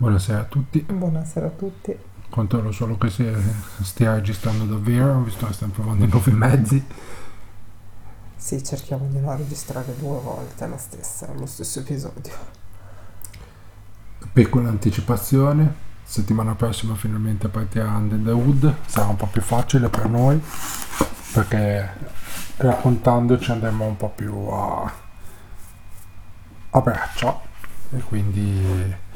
Buonasera a tutti. Buonasera a tutti. Controllo solo che stia registrando davvero, visto che stiamo provando i nuovi mezzi. Sì, cerchiamo di non registrare due volte la stessa, lo stesso episodio. Piccola anticipazione, settimana prossima finalmente partirà Under the Wood, sarà un po' più facile per noi, perché raccontandoci andremo un po' più a, a braccia e quindi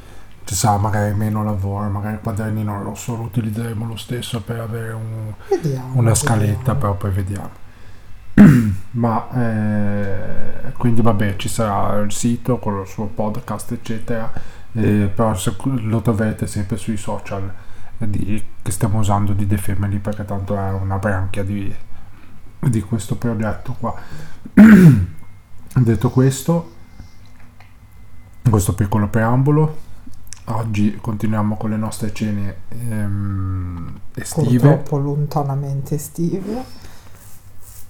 ci sarà magari meno lavoro, magari il quadernino rosso lo utilizzeremo lo stesso per avere un, Vediamo. una scaletta, vediamo. però poi vediamo. Ma eh, quindi vabbè, ci sarà il sito con il suo podcast, eccetera. eh, però se- lo troverete sempre sui social di- che stiamo usando di The Family perché tanto è una branchia di, di questo progetto qua. Detto questo, questo piccolo preambolo, oggi continuiamo con le nostre cene ehm, estive. Purtroppo lontanamente estive.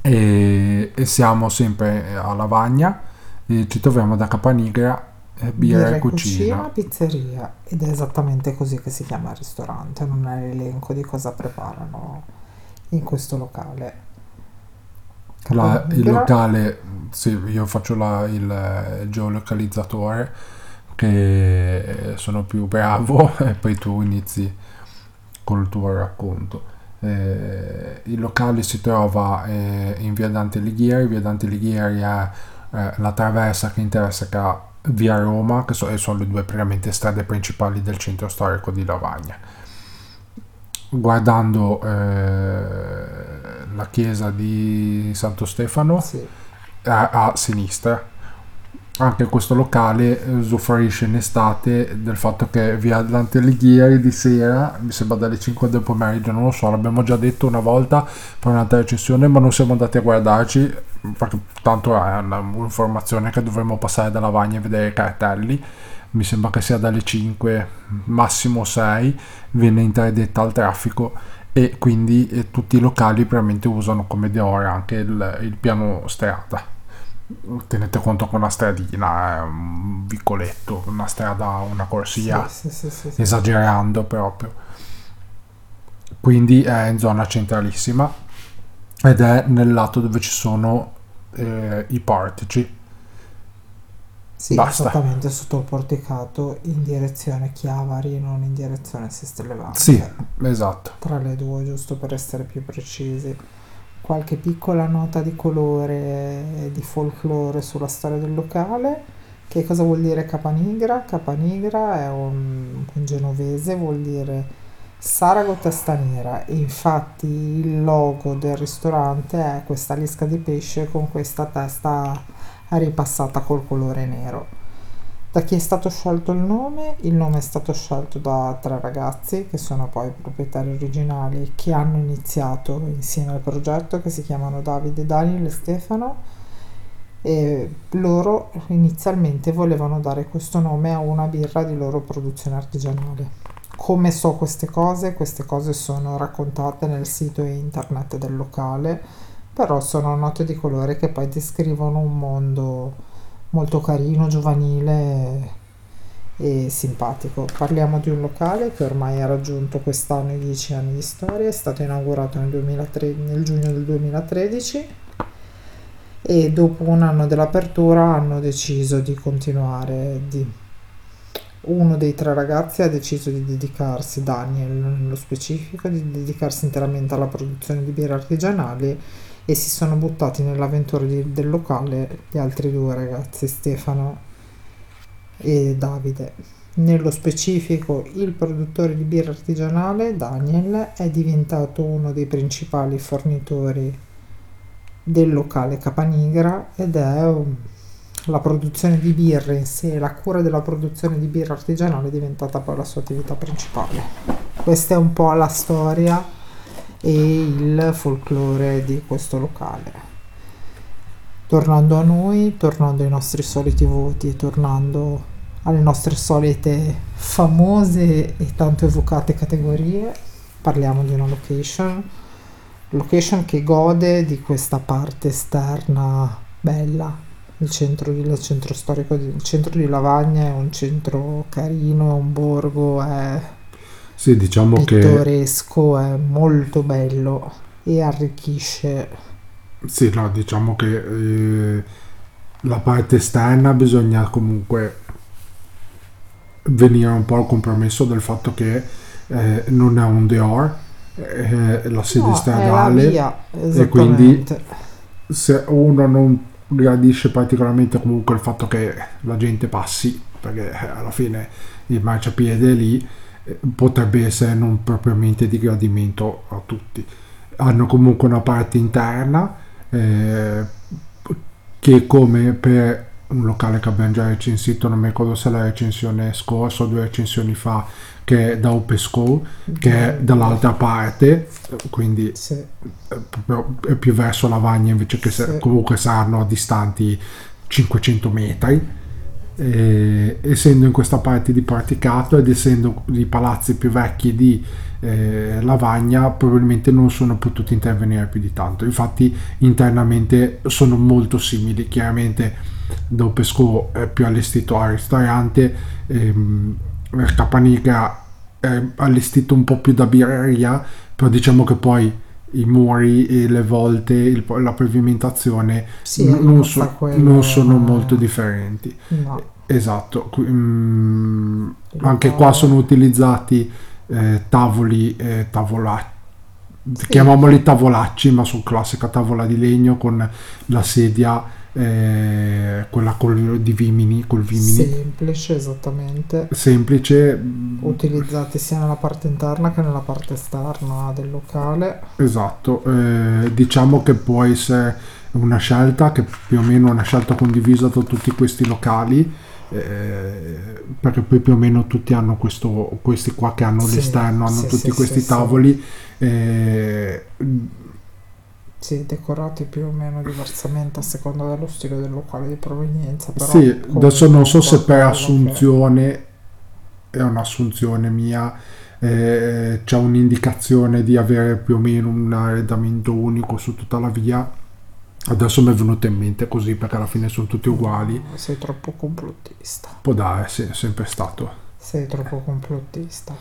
e, e siamo sempre a Lavagna e ci troviamo da Capanigra eh, birra, e cucina. pizzeria. Ed è esattamente così che si chiama il ristorante, non è l'elenco di cosa preparano in quessto locale. La- il locale, sì, io faccio la- il, il geolocalizzatore che sono più bravo e poi tu inizi col tuo racconto. Eh, il locale si trova eh, in via Dante Alighieri, via Dante Alighieri è eh, la traversa che interseca via Roma, che so- e sono le due praticamente strade principali del centro storico di Lavagna. Guardando eh, la chiesa di Santo Stefano, Sì, a, a sinistra. Anche questo locale eh, usufruisce in estate del fatto che via Dante Alighieri di sera, mi sembra dalle 5 del pomeriggio, non lo so, l'abbiamo già detto una volta per un'altra recensione, ma non siamo andati a guardarci perché tanto è un'informazione che dovremmo passare dalla Lavagna e vedere i cartelli. Mi sembra che sia dalle 5, massimo 6, viene interdetta al traffico e quindi eh, tutti i locali probabilmente usano come di ora anche il, il piano strada. Tenete conto che una stradina è un vicoletto, una strada, una corsia, sì, sì, sì, esagerando proprio. Quindi è in zona centralissima ed è nel lato dove ci sono eh, i portici. Sì, Basta. esattamente sotto il porticato in direzione Chiavari, non in direzione Levante. Sì, esatto. Tra le due, giusto per essere più precisi. Qualche piccola nota di colore di folklore sulla storia del locale. Che cosa vuol dire Capanigra? Capanigra è un, un genovese, vuol dire Sarago testa nera. Infatti il logo del ristorante è questa lisca di pesce con questa testa ripassata col colore nero. Da chi è stato scelto il nome? Il nome è stato scelto da tre ragazzi che sono poi i proprietari originali che hanno iniziato insieme al progetto che si chiamano Davide, Daniel e Stefano e loro inizialmente volevano dare questo nome a una birra di loro produzione artigianale. Come so queste cose? Queste cose sono raccontate nel sito internet del locale, però sono note di colore che poi descrivono un mondo molto carino, giovanile e simpatico. Parliamo di un locale che ormai ha raggiunto quest'anno i 10 anni di storia, è stato inaugurato nel, 2003 nel giugno del 2013 e dopo un anno dell'apertura hanno deciso di continuare di uno dei tre ragazzi ha deciso di dedicarsi, Daniel nello specifico, di dedicarsi interamente alla produzione di birre artigianali e si sono buttati nell'avventura di- del locale gli altri due ragazzi, Stefano e Davide. Nello specifico, il produttore di birra artigianale, Daniel, è diventato uno dei principali fornitori del locale Capanigra ed è la produzione di birre in sé, la cura della produzione di birra artigianale è diventata poi la sua attività principale. Questa è un po' la storia e il folklore di questo locale. Tornando a noi, tornando ai nostri soliti voti, tornando alle nostre solite famose e tanto evocate categorie, parliamo di una location, location che gode di questa parte esterna bella, Il centro, il centro storico, il centro di Lavagna è un centro carino, è un borgo, è Sì, diciamo che pittoresco, è molto bello e arricchisce. sì, no, diciamo che eh, la parte esterna bisogna comunque venire un po' al compromesso del fatto che eh, non è un Dior, eh, la sede No, è stradale. via, e quindi- se uno non gradisce particolarmente comunque il fatto che la gente passi, perché eh, alla fine il marciapiede lì eh, potrebbe essere non propriamente di gradimento a tutti. Hanno comunque una parte interna eh, che come per un locale che abbiamo già recensito, non mi ricordo se la recensione scorsa o due recensioni fa, che è da Open School, che è dall'altra parte, quindi Sì, è più verso Lavagna invece che Sì. comunque saranno distanti 500 metri E, essendo in questa parte di Porticato ed essendo i palazzi più vecchi di eh, Lavagna probabilmente non sono potuti intervenire più di tanto. Infatti internamente sono molto simili. Chiaramente Dopesco è più allestito al ristorante ehm, Capaniga è allestito un po' più da birreria però diciamo che poi i muri e le volte, il- la pavimentazione sì, non, so- non sono eh, molto differenti. No, Esatto, mm, anche qua sono utilizzati eh, tavoli, eh, tavolacci, chiamiamoli tavolacci, ma su classica tavola di legno con la sedia, eh, quella col, di vimini, col vimini, semplice, esattamente. semplice, Utilizzati sia nella parte interna che nella parte esterna del locale. Esatto, eh, diciamo che può essere una scelta che più o meno è una scelta condivisa da tutti questi locali, eh, perché poi più o meno tutti hanno questo, questi qua che hanno Sì, l'esterno, hanno sì, tutti sì, questi tavoli. eh, Sì, decorati più o meno diversamente a seconda dello stile del locale di provenienza. Però sì, adesso non so se per quello che- assunzione, è un'assunzione mia, eh, c'è un'indicazione di avere più o meno un arredamento unico su tutta la via. Adesso mi è venuto in mente così perché alla fine sono tutti uguali. Sei troppo complottista. Può darsi, è sempre stato. Sei troppo complottista.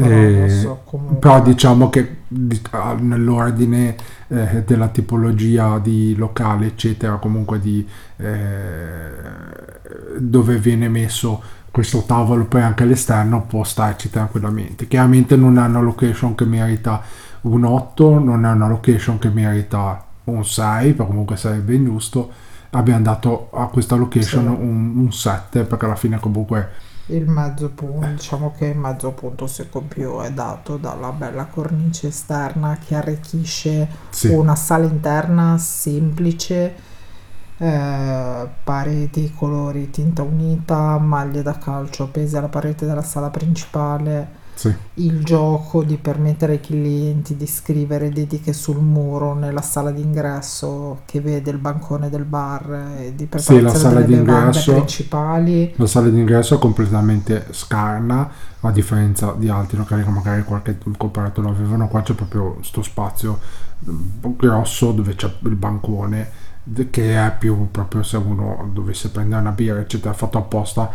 Però Eh, comunque... Però diciamo che di- nell'ordine eh, della tipologia di locale, eccetera, comunque di eh, dove viene messo questo tavolo, poi anche all'esterno può starci tranquillamente. Chiaramente non è una location che merita un 8, non è una location che merita un 6, però comunque sarebbe ingiusto. Abbiamo dato a questa location Sì. un, un 7 perché alla fine comunque Il mezzo punto, diciamo che il mezzo punto più è dato dalla bella cornice esterna che arricchisce sì, una sala interna semplice, eh, pareti, colori, tinta unita, maglie da calcio appese alla parete della sala principale, sì. il gioco di permettere ai clienti di scrivere dediche sul muro nella sala d'ingresso che vede il bancone del bar e di Sì, la preparazione sala d'ingresso. principali. La sala d'ingresso è completamente scarna, a differenza di altri locali che magari qualche comparato lo avevano. Qua c'è proprio sto spazio mm, grosso dove c'è il bancone, che è più proprio se uno dovesse prendere una birra, eccetera, fatto apposta,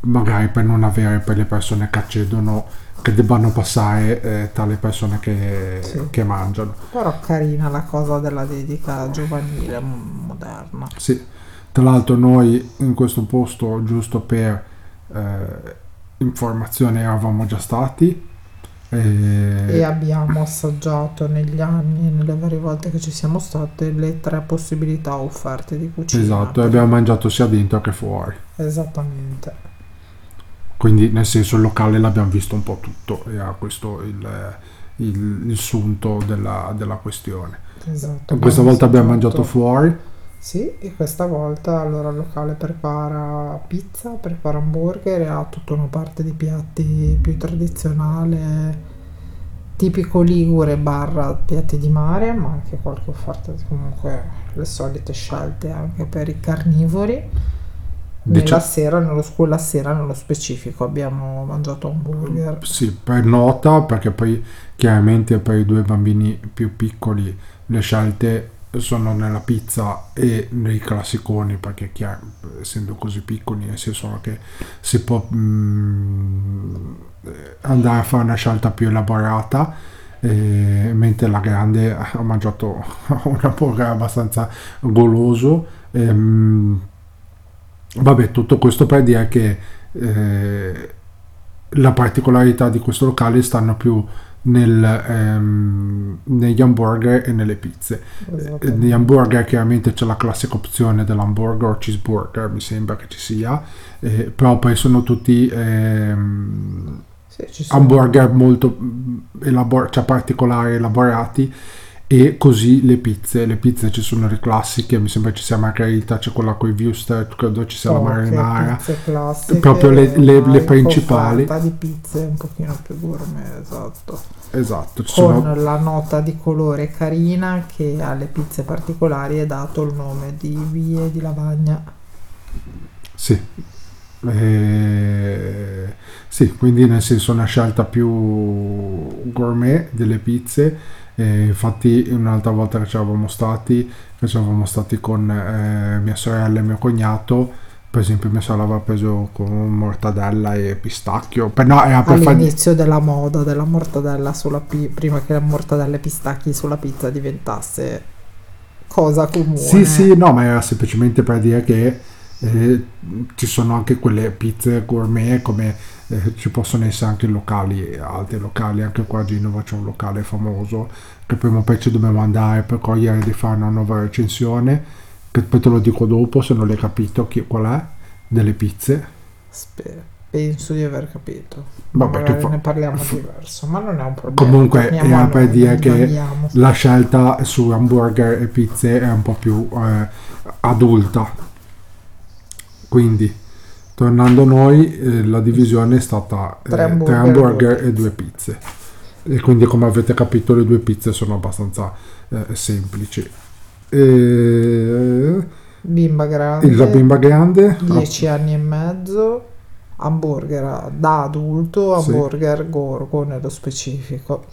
magari per non avere per le persone che accedono, che debbano passare eh, tra le persone che, Sì. che mangiano. Però carina la cosa della dedica giovanile, moderna. Sì, tra l'altro noi in questo posto, giusto per eh, informazione, eravamo già stati. eh, E abbiamo assaggiato negli anni, nelle varie volte che ci siamo state, le tre possibilità offerte di cucina. esatto, e abbiamo mangiato sia dentro che fuori. Esattamente. Quindi nel senso il locale l'abbiamo visto un po' tutto, era questo il, il, il sunto della, della questione. esatto. Questa volta abbiamo assaggiato- mangiato fuori, Sì, e questa volta allora il locale prepara pizza, prepara hamburger e ha tutta una parte di piatti più tradizionale, tipico ligure barra piatti di mare, ma anche qualche offerta, comunque le solite scelte anche per i carnivori. Nella Dicia- sera, nello, quella sera nello specifico abbiamo mangiato hamburger. sì, per nota, perché poi chiaramente per i due bambini più piccoli le scelte sono nella pizza e nei classiconi perché chiaro, essendo così piccoli nel senso che si può mm, andare a fare una scelta più elaborata eh, mentre la grande ha mangiato un hamburger abbastanza goloso ehm, vabbè tutto questo per dire che eh, la particolarità di questo locale stanno più nel, ehm, negli hamburger e nelle pizze. Esatto. Negli hamburger chiaramente c'è la classica opzione dell'hamburger o cheeseburger, mi sembra che ci sia, eh, però poi sono tutti ehm, Sì, sono- hamburger molto mm, elabor- cioè particolari, elaborati e così le pizze. Le pizze ci sono le classiche, mi sembra ci sia margherita, c'è quella con i wuster, credo ci sia la poche marinara. classiche, proprio le- le- le in principali. offerta di pizze un pochino più gourmet, esatto. Esatto, ci Con sono la nota di colore carina che alle pizze particolari è dato il nome di vie di lavagna. Sì. Eh, sì, quindi nel senso una scelta più gourmet delle pizze. Eh, infatti un'altra volta che ci eravamo stati, che ci eravamo stati con eh, mia sorella e mio cognato, per esempio mia sorella aveva preso con mortadella e pistacchio. Per, no, era per far- All'inizio della moda della mortadella sulla pi- prima che la mortadella e pistacchi sulla pizza diventasse cosa comune. Sì, sì, no, ma era semplicemente per dire che eh, ci sono anche quelle pizze gourmet come eh, ci possono essere anche locali, altri locali, anche qua a Genova c'è un locale famoso che prima o poi ci dobbiamo andare per cogliere di fare una nuova recensione, che poi te lo dico dopo se non l'hai capito chi, qual è, delle pizze. Spero. Penso di aver capito. Vabbè, Magari fa- ne parliamo fa- diverso, ma non è un problema. Comunque era per dire che la scelta su hamburger e pizze è un po' più eh, adulta. Quindi, tornando a noi, eh, la divisione è stata eh, Tre tre hamburger e due e due pizze. E quindi, come avete capito, le due pizze sono abbastanza eh, semplici. E... Bimba grande. La bimba grande? 10 anni e mezzo. Hamburger da adulto, Sì. hamburger gorgo nello specifico.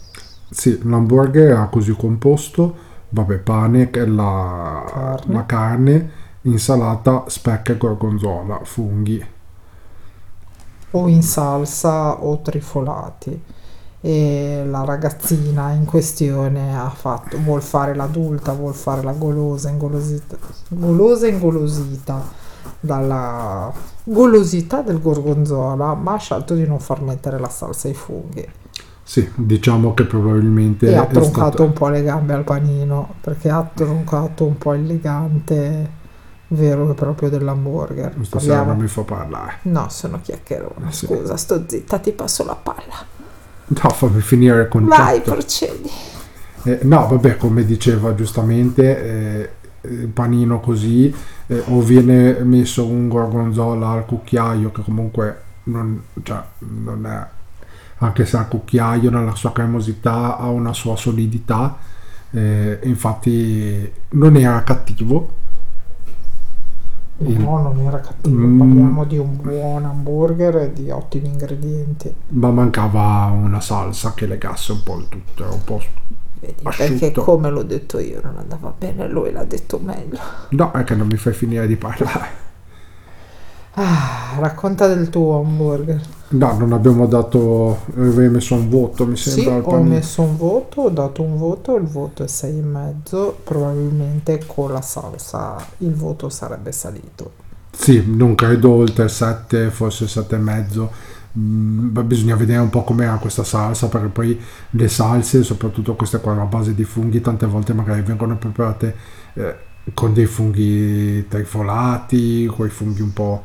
Sì, l'hamburger era così composto, vabbè, pane, è la Carne. la carne, insalata, speck e gorgonzola, funghi. O in salsa o trifolati. E la ragazzina in questione ha fatto vuol fare l'adulta vuol fare la golosa ingolosita golosa ingolosita dalla golosità del gorgonzola ma ha scelto di non far mettere la salsa ai funghi. Sì, diciamo che probabilmente e ha troncato stato- un po' le gambe al panino perché ha troncato un po' elegante vero e proprio dell'hamburger Stasera Parliamo- non mi fa parlare. no sono chiacchierone Sì. scusa sto zitta ti passo la palla No, fammi finire il concetto. Vai, procedi. Eh, no, vabbè, come diceva giustamente, eh, il panino così, eh, o viene messo un gorgonzola al cucchiaio, che comunque non, cioè, non è, anche se al cucchiaio nella sua cremosità ha una sua solidità, eh, infatti non era cattivo. No, non era cattivo. Mm. Parliamo di un buon hamburger e di ottimi ingredienti. ma mancava una salsa che legasse un po' il tutto, un po'... Vedi, perché come l'ho detto io non andava bene, lui l'ha detto meglio. No, è che non mi fai finire di parlare. Ah, racconta del tuo hamburger. No, non abbiamo dato, avevi messo un voto, mi Sì, sembra, al ho panino. messo un voto, ho dato un voto, il voto è 6,5. Probabilmente con la salsa il voto sarebbe salito. Sì, non credo oltre 7, forse 7 e mezzo. Mm, beh, bisogna vedere un po' com'era questa salsa, perché poi le salse, soprattutto queste qua a base di funghi, tante volte magari vengono preparate eh, con dei funghi trifolati, quei funghi un po'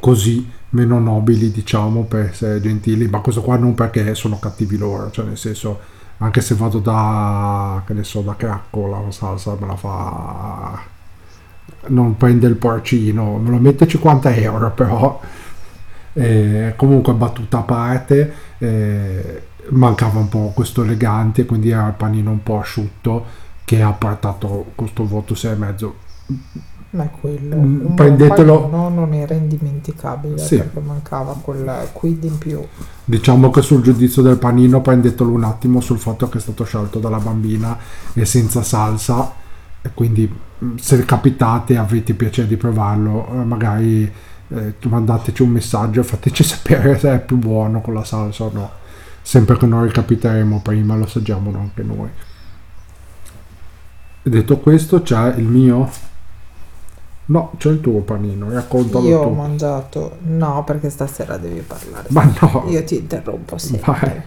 così meno nobili, diciamo, per essere gentili, ma questo qua non perché sono cattivi loro, cioè nel senso, anche se vado da, che ne so, da Cracco, la salsa me la fa non prende il porcino, me lo mette 50 euro però. Eh, comunque battuta a parte, eh, mancava un po' questo elegante, quindi era il panino un po' asciutto che ha portato questo voto 6,5. Ma è quello. Mm, prendetelo- panino non era indimenticabile Sì. perché mancava quel quid in più. Diciamo che sul giudizio del panino prendetelo un attimo sul fatto che è stato scelto dalla bambina e senza salsa, e quindi mh, se capitate avete piacere di provarlo, eh, magari eh, mandateci un messaggio e fateci sapere se è più buono con la salsa o no. Sempre che non ricapiteremo prima, lo assaggiamo anche noi. Detto questo, c'è il mio. No, c'è il tuo panino, raccontalo Io ho tu. mangiato, no, perché stasera devi parlare. Ma no, Io ti interrompo sempre. Vai.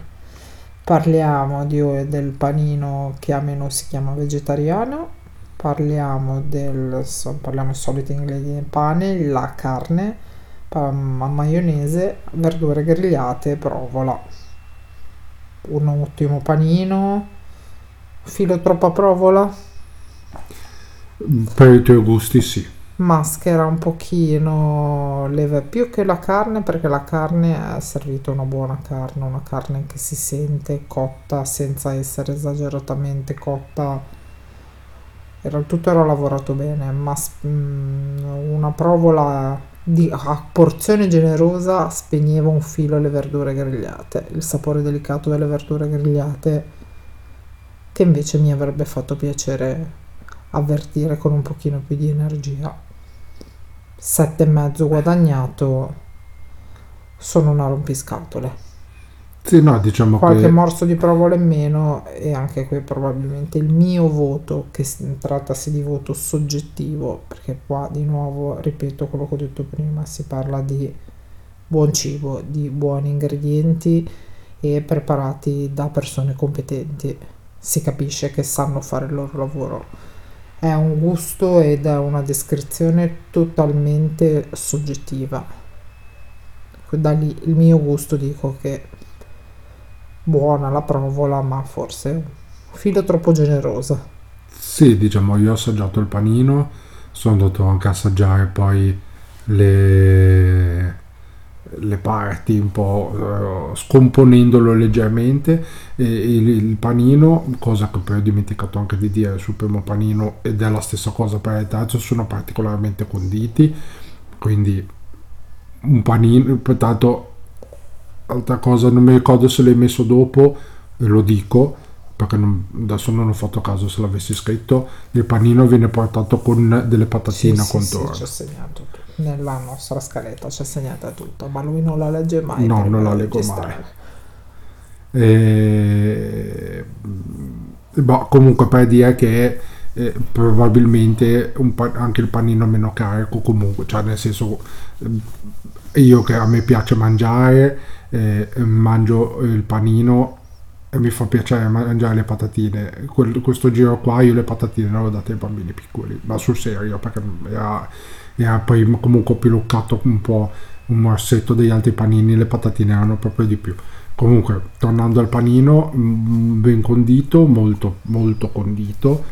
Parliamo di- del panino che a meno si chiama vegetariano. Parliamo del parliamo solito ingredienti: pane, la carne, maionese, verdure grigliate, provola. Un ottimo panino. Filo troppa provola? per i tuoi gusti sì. Maschera un pochino le ve- più che la carne perché la carne è servita una buona carne, una carne che si sente cotta senza essere esageratamente cotta. Era, tutto era lavorato bene, ma s- mm, una provola di, a porzione generosa spegneva un filo le verdure grigliate, il sapore delicato delle verdure grigliate che invece mi avrebbe fatto piacere avvertire con un pochino più di energia. Sette e mezzo guadagnato sono una rompiscatole. Sì, no, diciamo Qualche che morso di provola in meno e anche qui probabilmente il mio voto, che trattasi di voto soggettivo, perché qua di nuovo ripeto quello che ho detto prima, si parla di buon cibo, di buoni ingredienti e preparati da persone competenti. Si capisce che sanno fare il loro lavoro. È un gusto ed è una descrizione totalmente soggettiva. Da lì il mio gusto dico che buona la provola, ma forse un filo troppo generosa. sì, diciamo, io ho assaggiato il panino, sono andato anche a assaggiare poi le, le parti un po' eh, scomponendolo leggermente e il, il panino, cosa che poi ho dimenticato anche di dire sul primo panino ed è la stessa cosa per il terzo, sono particolarmente conditi, quindi un panino, tanto altra cosa, non mi ricordo se l'hai messo dopo, e lo dico perché non- adesso non ho fatto caso se l'avessi scritto, il panino viene portato con delle patatine a Sì, sì, sì, contorno. c'è segnato. Nella nostra scaletta c'è segnata tutto, ma lui non la legge mai. No, non la leggo registrare. E... boh, comunque per dire che eh, probabilmente pa- anche il panino meno carico comunque, cioè nel senso ehm, io che a me piace mangiare, eh, mangio il panino e mi fa piacere mangiare le patatine. Quel- questo giro qua io le patatine le ho date ai bambini piccoli, ma sul serio perché era, era poi comunque più luccato un po' un morsetto degli altri panini, le patatine erano proprio di più. Comunque, tornando al panino, mm, ben condito, molto, molto condito.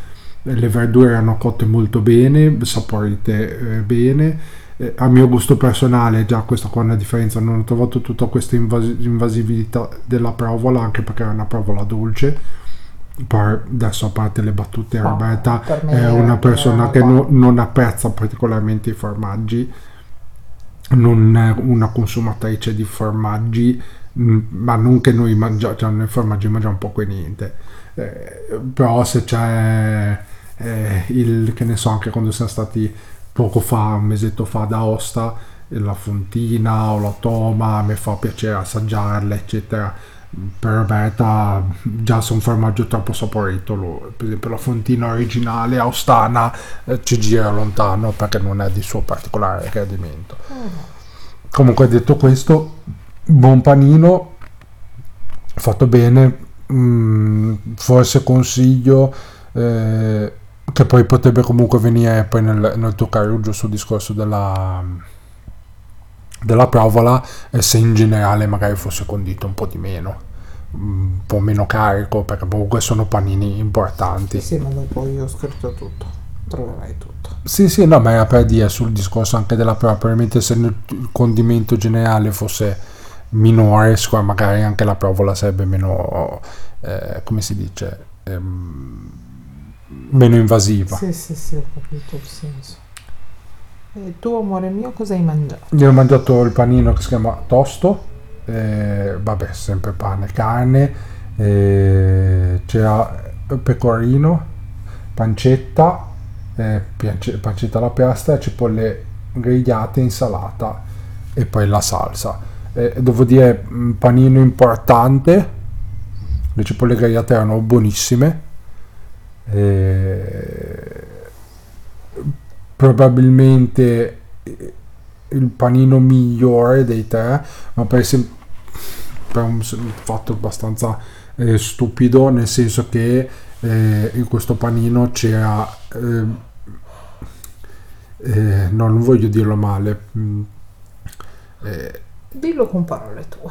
Le verdure erano cotte molto bene, saporite eh, bene. Eh, a mio gusto personale, già questa qua è una differenza, non ho trovato tutta questa invas- invasività della provola, anche perché era una provola dolce. Poi, adesso a parte le battute, No, Roberta per è una persona che buono. no- non apprezza particolarmente i formaggi, non è una consumatrice di formaggi, mm, ma non che noi mangiamo, cioè noi formaggi mangiamo poco e niente. Eh, però se c'è eh, il, che ne so, anche quando siamo stati poco fa, un mesetto fa da Aosta, eh, la fontina o la toma, mi fa piacere assaggiarla, eccetera. Per Roberta già se un formaggio troppo saporito, lo- per esempio la fontina originale austana eh, ci gira lontano perché non è di suo particolare gradimento. Comunque detto questo, buon panino, fatto bene, mm, forse consiglio eh, che poi potrebbe comunque venire poi nel, nel tuo carruggio sul discorso della, della provola e se in generale magari fosse condito un po' di meno, un po' meno carico perché comunque sono panini importanti. Sì, ma dopo io ho scritto tutto, troverai tutto. Sì, sì, no, ma era per dire sul discorso anche della prova, probabilmente se il condimento generale fosse minore, magari anche la provola sarebbe meno, eh, come si dice, Ehm, meno invasiva. Sì, sì, sì, ho capito il senso. E tu, amore mio, cosa hai mangiato? Io ho mangiato il panino che si chiama tosto, eh, vabbè, sempre pane, carne, eh, c'era pecorino, pancetta eh, pancetta alla piastra, cipolle grigliate, insalata e poi la salsa. Eh, devo dire, un panino importante, le cipolle grigliate erano buonissime. Eh, probabilmente eh, il panino migliore dei tre, ma per, sem- per un fatto abbastanza eh, stupido, nel senso che eh, in questo panino c'era, eh, eh, no, non voglio dirlo male, mm, eh, Dillo con parole tue.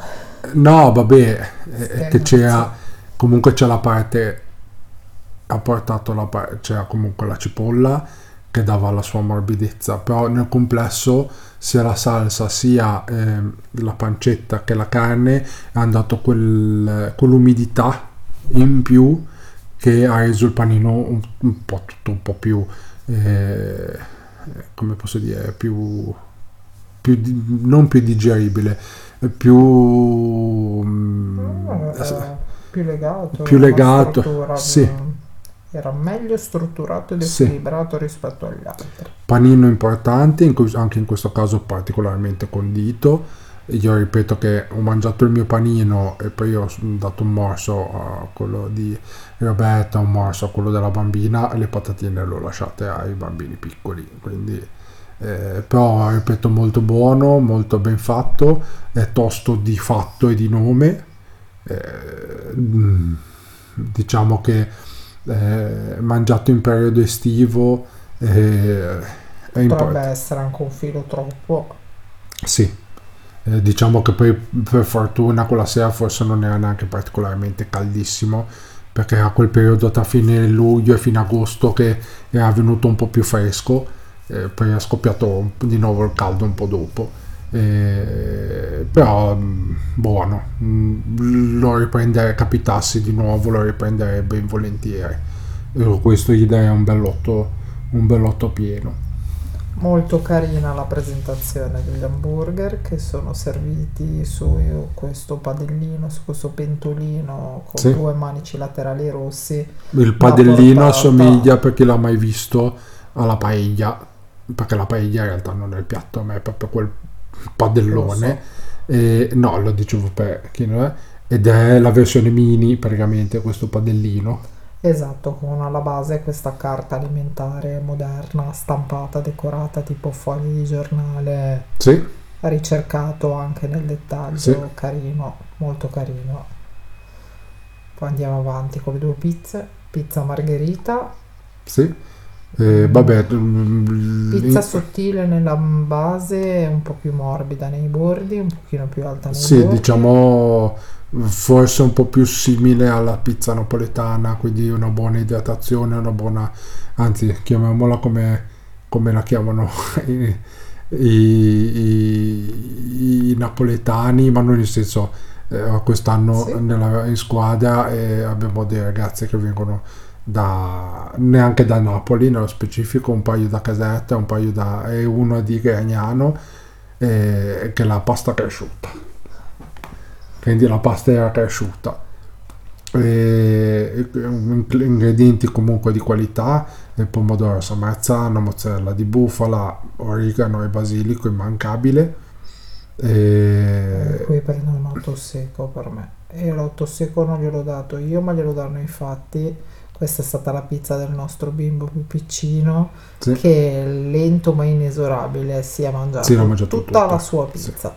no, vabbè, eh, Spiega. che c'era, comunque c'è la parte, ha portato la parte, c'era comunque la cipolla che dava la sua morbidezza, però nel complesso sia la salsa sia ehm, la pancetta che la carne hanno dato quel- quell'umidità in più che ha reso il panino un, un po' tutto un po' più eh, come posso dire più, più di- non più digeribile più mm, Eh, più legato. più legato, sì. Era meglio strutturato ed Sì. equilibrato rispetto agli altri. panino importante, in cui- anche in questo caso particolarmente condito. Io ripeto che ho mangiato il mio panino e poi ho dato un morso a quello di Roberta, un morso a quello della bambina e le patatine le ho lasciate ai bambini piccoli. Quindi, eh, però ripeto, molto buono, molto ben fatto, è tosto di fatto e di nome. Eh, mm, diciamo che eh, mangiato in periodo estivo eh, è Potrebbe essere anche un filo troppo. Sì, Eh, diciamo che poi per fortuna quella sera forse non era neanche particolarmente caldissimo perché era quel periodo tra fine luglio e fine agosto che era venuto un po' più fresco, eh, poi è scoppiato di nuovo il caldo un po' dopo. Eh, però mh, buono, Mh, lo riprenderei, capitassi di nuovo, lo riprenderei ben volentieri. Io questo gli darei un bellotto, un bellotto pieno. Molto carina la presentazione degli hamburger che sono serviti su questo padellino, su questo pentolino con Sì. due manici laterali rossi. Il padellino assomiglia per chi l'ha mai visto alla paella, perché la paella in realtà non è il piatto, ma è proprio quel padellone. E, no, lo dicevo per chi non è. Ed è la versione mini praticamente questo padellino. Esatto, con alla base questa carta alimentare moderna, stampata, decorata tipo fogli di giornale, Sì, ricercato anche nel dettaglio, Sì. carino, molto carino. Poi andiamo avanti con le due pizze, pizza margherita, sì. Eh, vabbè, mm, pizza in- sottile nella base, un po' più morbida nei bordi, un pochino più alta nei Sì, bordi. diciamo forse un po' più simile alla pizza napoletana, quindi una buona idratazione, una buona, anzi chiamiamola come, come la chiamano i, i- i- i napoletani, ma non nel senso eh, quest'anno Sì. nella- in squadra eh, abbiamo dei ragazzi che vengono da neanche da Napoli nello specifico, un paio da Caserta, un paio da e uno di Gragnano eh, che è la pasta cresciuta quindi la pasta era cresciuta e, ingredienti comunque di qualità pomodoro samarzano mozzarella di bufala origano e basilico immancabile e, qui prendo un otto secco per me. E l'otto secco non gliel'ho dato io, ma glielo danno infatti. Questa è stata la pizza del nostro bimbo più piccino, sì, che lento ma inesorabile si è mangiato, Sì, tutta tutta. la sua pizza,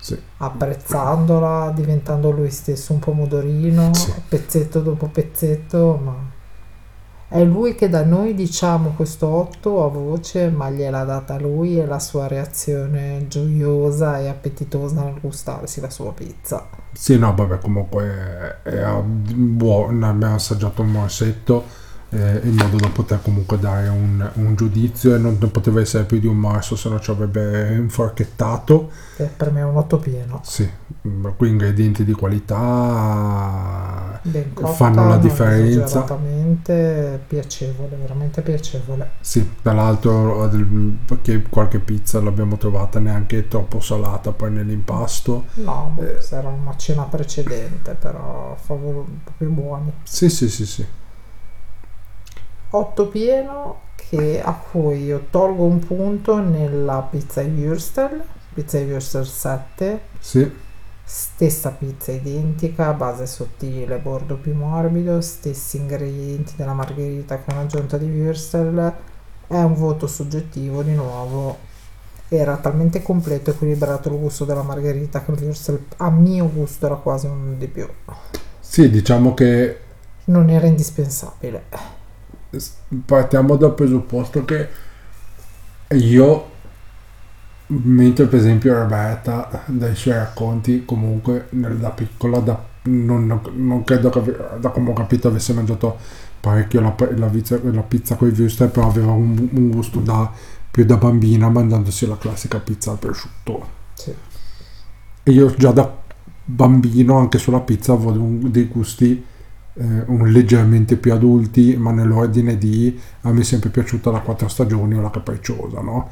sì, apprezzandola, diventando lui stesso un pomodorino, pezzetto dopo pezzetto, ma è lui che da noi diciamo questo 8 a voce, ma gliel'ha data lui e la sua reazione gioiosa e appetitosa nel gustarsi la sua pizza. Sì, no vabbè comunque era buono abbiamo assaggiato un morsetto eh, in modo da poter comunque dare un, un giudizio e non, non poteva essere più di un morso se no ci avrebbe inforchettato Che per me è un 8 pieno. Sì, qui ingredienti di qualità cotta, fanno la differenza. piacevole, veramente piacevole. Sì, tra l'altro del- perché qualche pizza l'abbiamo trovata neanche troppo salata poi nell'impasto. No, Eh. era una cena precedente, però favolo- proprio buoni. Sì, sì, sì, sì. 8 pieno che, a cui io tolgo un punto nella pizza Würstel, pizza Würstel 7, Sì, stessa pizza identica, base sottile, bordo più morbido, stessi ingredienti della margherita con aggiunta di Würstel, è un voto soggettivo di nuovo. Era talmente completo e equilibrato il gusto della margherita che il Würstel a mio gusto era quasi un di più. sì, diciamo che Non era indispensabile. Partiamo dal presupposto che io, mentre per esempio Roberta, dai suoi racconti, comunque da piccola, da- non, non credo che, da come ho capito, avesse mangiato parecchio la, la pizza, la pizza con i wurstel, però aveva un, un gusto da, più da bambina mangiandosi la classica pizza al prosciutto. Sì. E io già da bambino, anche sulla pizza, avevo dei gusti eh, un- leggermente più adulti, ma nell'ordine di a me è sempre piaciuta la quattro stagioni o la capricciosa, no?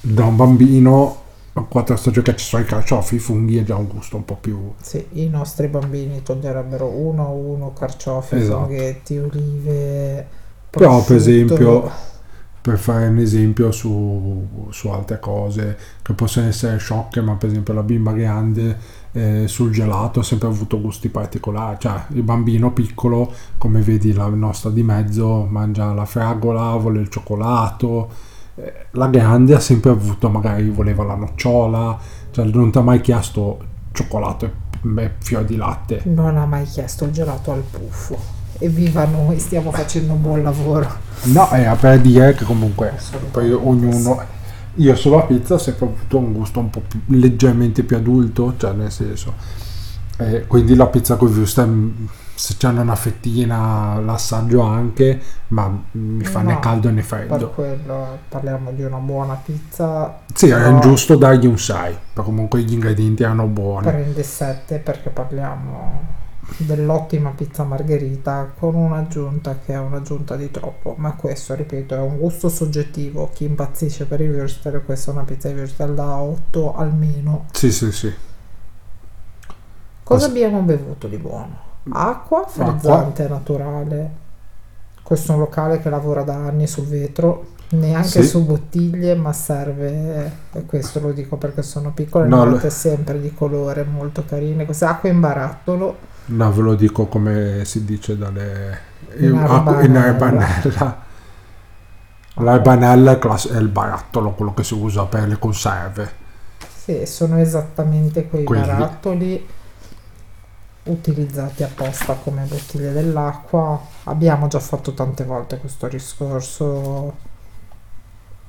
Da un bambino a quattro stagioni che ci sono i carciofi, i funghi è già un gusto un po' più... Sì, i nostri bambini toglierebbero uno a uno carciofi, Esatto. funghetti, olive. Però per esempio, per fare un esempio su, su altre cose che possono essere sciocche, ma per esempio la bimba grande eh, sul gelato ha sempre avuto gusti particolari, cioè il bambino piccolo, come vedi la nostra di mezzo, mangia la fragola, vuole il cioccolato, eh, la grande ha sempre avuto, magari voleva la nocciola, cioè non ti ha mai chiesto cioccolato e fior di latte. Non ha mai chiesto il gelato al puffo. Evviva noi, stiamo facendo un buon lavoro. No, è per dire che comunque poi ognuno... Io sulla pizza ho sempre avuto un gusto un po' più, leggermente più adulto, cioè nel senso... eh, quindi la pizza con wurstel, se c'è una fettina l'assaggio anche, ma mi fa né No, caldo né Per freddo. quello parliamo di una buona pizza. Sì, però giusto dargli un 6, però comunque gli ingredienti erano buoni. Prende 7 perché parliamo dell'ottima pizza margherita con un'aggiunta che è un'aggiunta di troppo. Ma questo, ripeto, è un gusto soggettivo. Chi impazzisce per i würstel, questa è una pizza di würstel da 8 almeno. Sì, sì, sì. Cosa As- abbiamo bevuto di buono? Acqua frizzante naturale. Questo è un locale che lavora da anni sul vetro, neanche Sì. su bottiglie, ma serve, e questo lo dico perché sono piccole, No, avete sempre di colore molto carine. Queste acque in barattolo, No, ve lo dico come si dice dalle... In in arbanella. arbanella. L'arbanella è, il barattolo, quello che si usa per le conserve. sì, sono esattamente quei Quelli. barattoli utilizzati apposta come bottiglie dell'acqua. Abbiamo già fatto tante volte questo discorso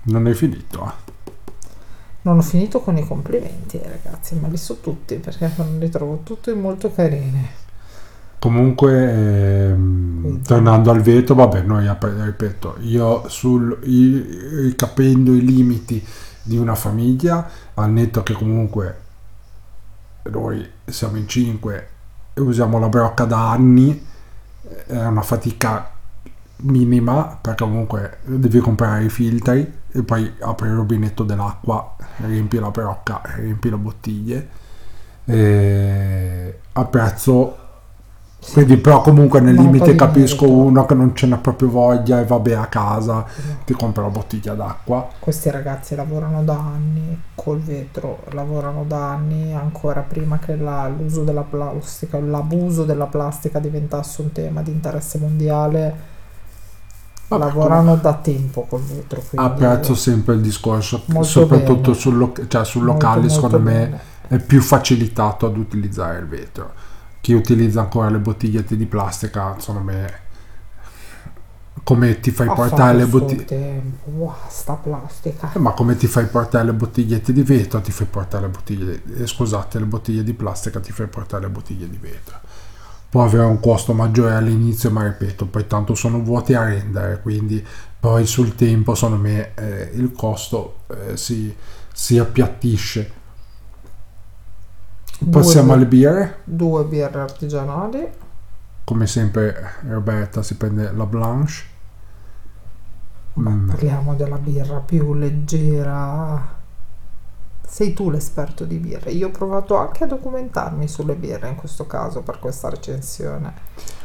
Non è finito, eh. Non ho finito con i complimenti, eh, ragazzi, ma li so tutti perché li trovo tutti molto carini. Comunque, ehm, tornando al vetro, vabbè, noi, ripeto, io sul, i- ricapendo i limiti di una famiglia, al netto che comunque noi siamo in cinque e usiamo la brocca da anni, è una fatica minima perché comunque devi comprare i filtri e poi apri il rubinetto dell'acqua, riempi la brocca, riempi le bottiglie. E a prezzo quindi però comunque nel Molto limite capisco merito. uno che non ce n'ha proprio voglia e vabbè a casa ti compra la bottiglia d'acqua Questi ragazzi lavorano da anni col vetro, lavorano da anni ancora prima che la- l'uso della plastica, l'abuso della plastica diventasse un tema di interesse mondiale. Vabbè, lavorano da tempo col vetro. Apprezzo sempre il discorso Molto soprattutto bene. sul, loc- cioè sul molto, locale molto secondo me bene. è più facilitato ad utilizzare il vetro chi utilizza ancora le bottigliette di plastica secondo me come ti fai portare le il suo bottiglie tempo. Wow, sta plastica. ma come ti fai portare le bottigliette di vetro ti fai portare le bottiglie eh, scusate le bottiglie di plastica ti fai portare le bottiglie di vetro può avere un costo maggiore all'inizio ma ripeto poi tanto sono vuoti a rendere quindi poi sul tempo secondo me eh, il costo eh, si, si appiattisce passiamo Due- alle birre Due birre artigianali. come sempre Roberta si prende la blanche Ma Mm. Parliamo della birra più leggera. Sei tu l'esperto di birre. Io ho provato anche a documentarmi sulle birre in questo caso per questa recensione.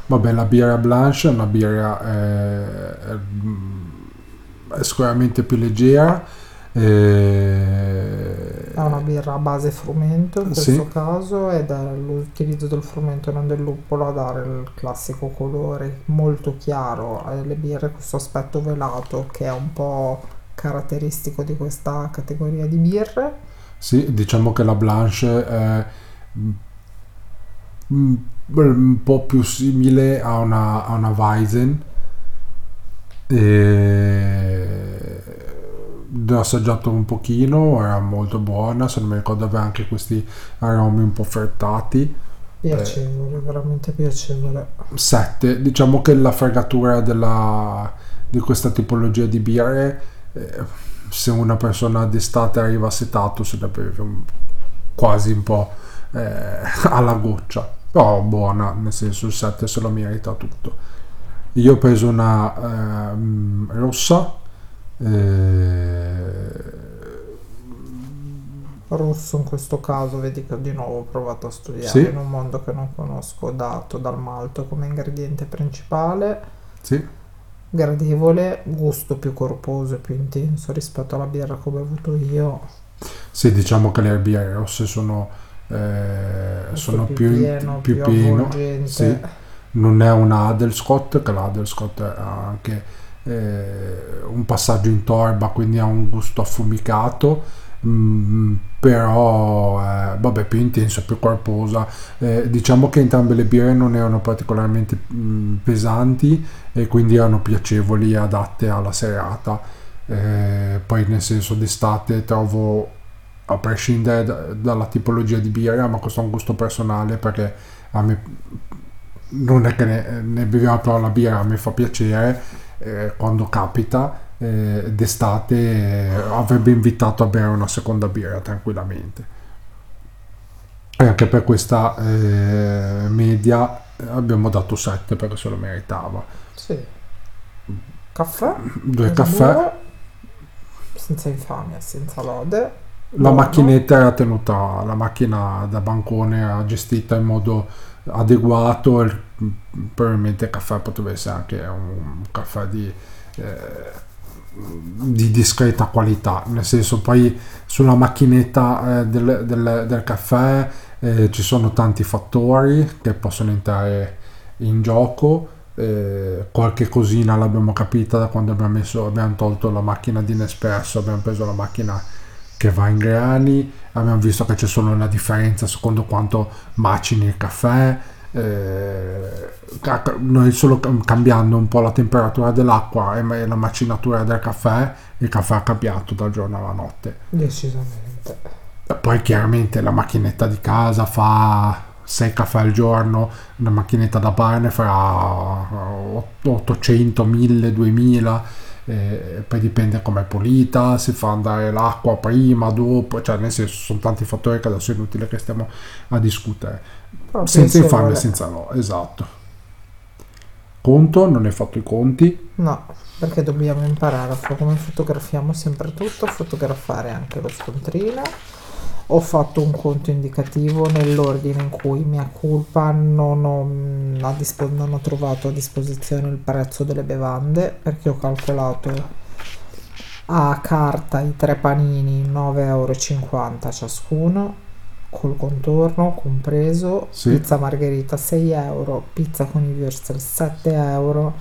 Vabbè, la birra blanche è una birra eh, è sicuramente più leggera. eh, È una birra a base frumento in Sì. questo caso ed è l'utilizzo del frumento e non del luppolo a dare il classico colore molto chiaro alle birre, questo aspetto velato che è un po' caratteristico di questa categoria di birre. Sì, diciamo che la Blanche è mm, un po' più simile a una, a una Weizen. E... L'ho assaggiato un pochino, era molto buona, se non mi ricordo aveva anche questi aromi un po' fruttati. Piacevole, veramente piacevole. 7. Diciamo che la fregatura della, di questa tipologia di birre, eh, se una persona d'estate arriva setato, se ne beve quasi un po' eh, alla goccia. Però buona, nel senso il 7 se lo merita tutto. Io ho preso una ehm, rossa. Eh, Rosso in questo caso, vedi che di nuovo ho provato a studiare Sì. in un mondo che non conosco, dato dal malto come ingrediente principale. sì, gradevole, gusto più corposo e più intenso rispetto alla birra che ho bevuto io. sì, diciamo che le birre rosse sono, eh, sono più più, pieno, più più pieno. Sì. non è una Adelscott, che l'Adelscott ha anche eh, un passaggio in torba, quindi ha un gusto affumicato, mm, però eh, vabbè, più intensa, più corposa. Eh, diciamo che entrambe le birre non erano particolarmente mm, pesanti e quindi erano piacevoli e adatte alla serata. Eh, poi nel senso d'estate trovo a prescindere da- dalla tipologia di birra, ma questo è un gusto personale perché a me non è che ne, ne beviamo però la birra, a me fa piacere eh, quando capita. eh, d'estate eh, avrebbe invitato a bere una seconda birra tranquillamente. E anche per questa eh, media abbiamo dato 7 perché se lo meritava. Sì. Caffè? Due caffè. Senza infamia, senza lode. La macchinetta era tenuta, la macchina da bancone era gestita in modo adeguato, e probabilmente il caffè poteva essere anche un caffè di, eh, di discreta qualità, nel senso poi sulla macchinetta eh, del, del- del caffè eh, ci sono tanti fattori che possono entrare in gioco. eh, qualche cosina l'abbiamo capita da quando abbiamo, messo, abbiamo tolto la macchina di Nespresso, abbiamo preso la macchina che va in grani, abbiamo visto che c'è solo una differenza secondo quanto macini il caffè, eh, noi solo cam- cambiando un po' la temperatura dell'acqua e la macinatura del caffè, il caffè ha cambiato dal giorno alla notte. Decisamente. E Poi chiaramente la macchinetta di casa fa 6 caffè al giorno, una macchinetta da bar ne farà 800, 1000, 2000, eh, poi dipende com'è pulita, se fa andare l'acqua prima, dopo, cioè nel senso sono tanti fattori che adesso è inutile che stiamo a discutere. Però Senza piacevole. infamia, senza no, esatto. Conto, non hai fatto i conti, No, perché dobbiamo imparare a fare come fotografiamo sempre tutto, fotografare anche lo scontrino. Ho fatto un conto indicativo nell'ordine in cui mia colpa non ho, mm, dispo- non ho trovato a disposizione il prezzo delle bevande perché ho calcolato a carta i tre panini 9,50 euro ciascuno col contorno compreso, Sì. pizza margherita 6 euro, pizza con i würstel 7 euro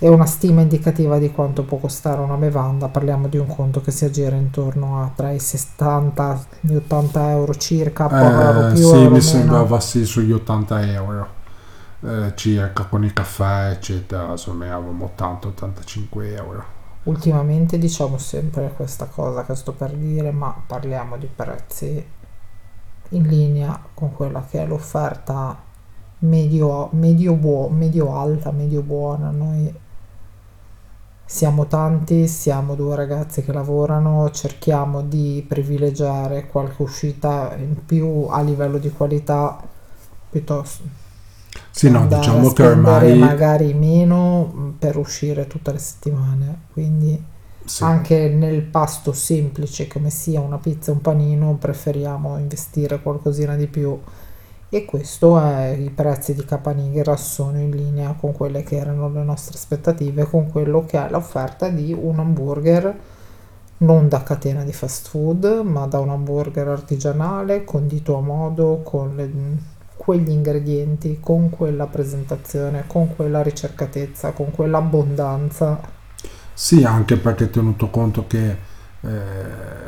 e una stima indicativa di quanto può costare una bevanda. Parliamo di un conto che si aggira intorno a tra i 60 e gli 80 euro circa, euro Eh, più sì, euro mi meno. sembrava sì sugli 80 euro eh, circa con il caffè, eccetera. Insomma, eravamo 80-85 euro. Ultimamente diciamo sempre questa cosa che sto per dire, ma parliamo di prezzi in linea con quella che è l'offerta medio, medio, buo- medio alta, medio buona. Noi siamo tanti, siamo due ragazzi che lavorano, cerchiamo di privilegiare qualche uscita in più a livello di qualità piuttosto Sì, no, diciamo che ormai magari meno per uscire tutte le settimane. Quindi sì, anche nel pasto semplice come sia una pizza e un panino, preferiamo investire qualcosina di più E questo è, i prezzi di Capanigra sono in linea con quelle che erano le nostre aspettative, con quello che è l'offerta di un hamburger non da catena di fast food, ma da un hamburger artigianale, condito a modo, con le- quegli ingredienti, con quella presentazione, con quella ricercatezza, con quell'abbondanza. Sì, anche perché tenuto conto che eh,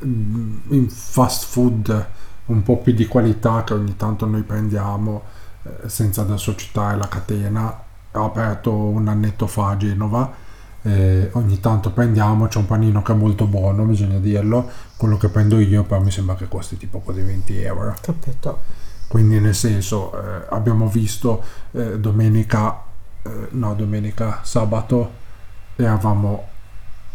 in fast food un po' più di qualità che ogni tanto noi prendiamo, eh, senza adesso citare la catena, ho aperto un annetto fa a Genova. eh, ogni tanto prendiamo, c'è un panino che è molto buono, bisogna dirlo. Quello che prendo io, però mi sembra che costi tipo quasi 20 euro. Capito? Quindi, nel senso, eh, abbiamo visto eh, domenica, eh, no, domenica, sabato, eravamo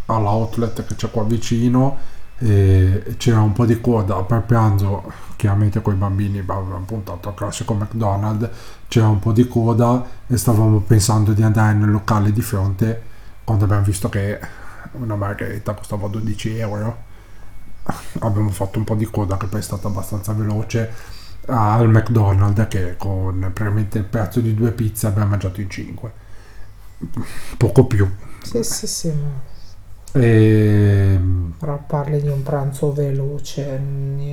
all'outlet che c'è qua vicino e c'era un po' di coda per pranzo, chiaramente con i bambini avevamo puntato al classico McDonald's, c'era un po' di coda e stavamo pensando di andare nel locale di fronte quando abbiamo visto che una margherita costava 12 euro. Abbiamo fatto un po' di coda che poi è stata abbastanza veloce al McDonald's che con praticamente il prezzo di due pizze abbiamo mangiato in 5 poco più Sì, sì, sì, e però parli di un pranzo veloce,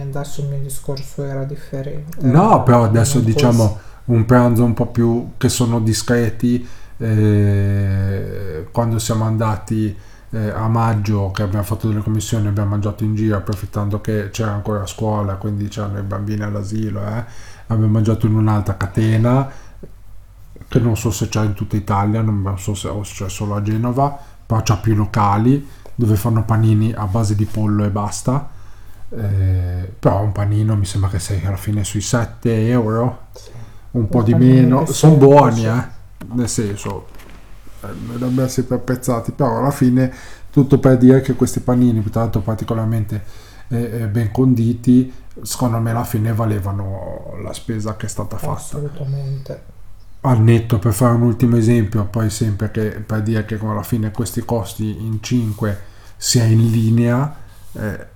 adesso il mio discorso era differente. no però adesso diciamo un pranzo un po' più che sono discreti eh, quando siamo andati eh, a maggio che abbiamo fatto delle commissioni abbiamo mangiato in giro approfittando che c'era ancora scuola quindi c'erano i bambini all'asilo eh. abbiamo mangiato in un'altra catena che non so se c'è in tutta Italia non so se c'è solo a Genova però c'ha più locali dove fanno panini a base di pollo e basta. Eh, però un panino mi sembra che sei alla fine sui 7 euro. Sì. un po' Un di panino meno. sono buoni eh. Nel senso eh, dovrebbero essere più apprezzati però alla fine tutto per dire che questi panini tra l'altro particolarmente eh, eh, ben conditi secondo me alla fine valevano la spesa che è stata fatta. Assolutamente. Al netto per fare un ultimo esempio poi sempre che per dire che alla fine questi costi in 5 sia in linea eh,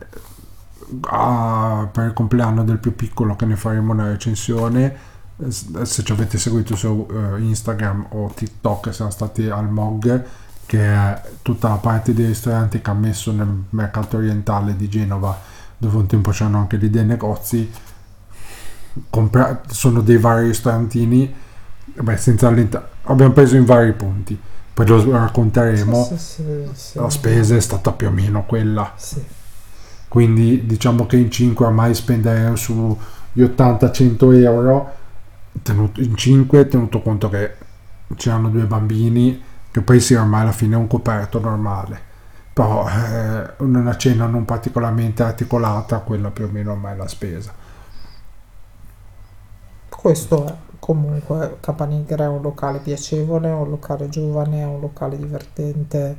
a- per il compleanno del più piccolo che ne faremo una recensione se ci avete seguito su eh, Instagram o TikTok siamo stati al MOG che è tutta la parte dei ristoranti che ha messo nel mercato orientale di Genova dove un tempo c'erano anche dei negozi. Compra- sono dei vari ristorantini beh essenzialmente abbiamo preso in vari punti. Poi lo racconteremo. Sì, sì, sì, la spesa è stata più o meno quella. Quindi diciamo che in 5 ormai spendere su gli 80-100 euro. Tenuto, in 5 tenuto conto che c'erano due bambini che poi sì ormai alla fine è un coperto normale. Però eh, una cena non particolarmente articolata quella più o meno ormai è la spesa. Questo è comunque Capanigra è un locale piacevole, è un locale giovane, è un locale divertente.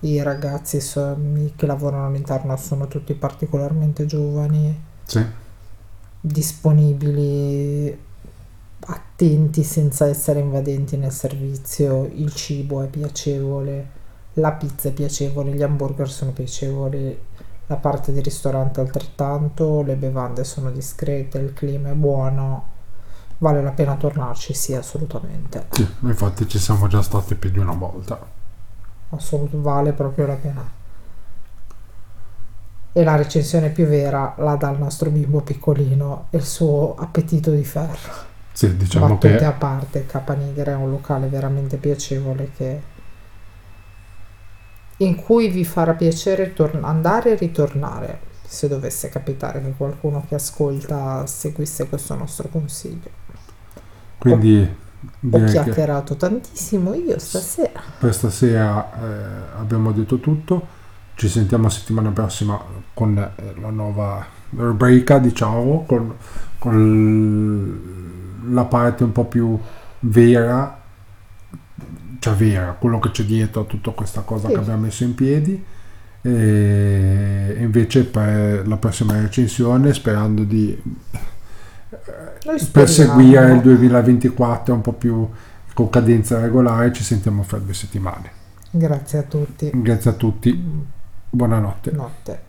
I ragazzi che lavorano all'interno sono tutti particolarmente giovani, sì disponibili, attenti senza essere invadenti nel servizio. Il cibo è piacevole, la pizza è piacevole, gli hamburger sono piacevoli, la parte di ristorante altrettanto, le bevande sono discrete, il clima è buono. Vale la pena tornarci, sì, assolutamente. Sì, infatti ci siamo già stati più di una volta. Assolut- vale proprio la pena. E la recensione più vera la dà il nostro bimbo piccolino e il suo appetito di ferro. Sì, diciamo Battute che a parte, Capanigra è un locale veramente piacevole che- in cui vi farà piacere tor- andare e ritornare se dovesse capitare che qualcuno che ascolta seguisse questo nostro consiglio. Quindi Ho chiacchierato tantissimo io stasera. per stasera eh, abbiamo detto tutto. Ci sentiamo settimana prossima con eh, la nuova rubrica, diciamo, con, con la parte un po' più vera, cioè vera, quello che c'è dietro a tutta questa cosa Sì. che abbiamo messo in piedi. E invece per la prossima recensione, sperando di. Perseguire il 2024 un po' più con cadenza regolare, ci sentiamo fra due settimane. Grazie a tutti. Grazie a tutti, buonanotte. Notte.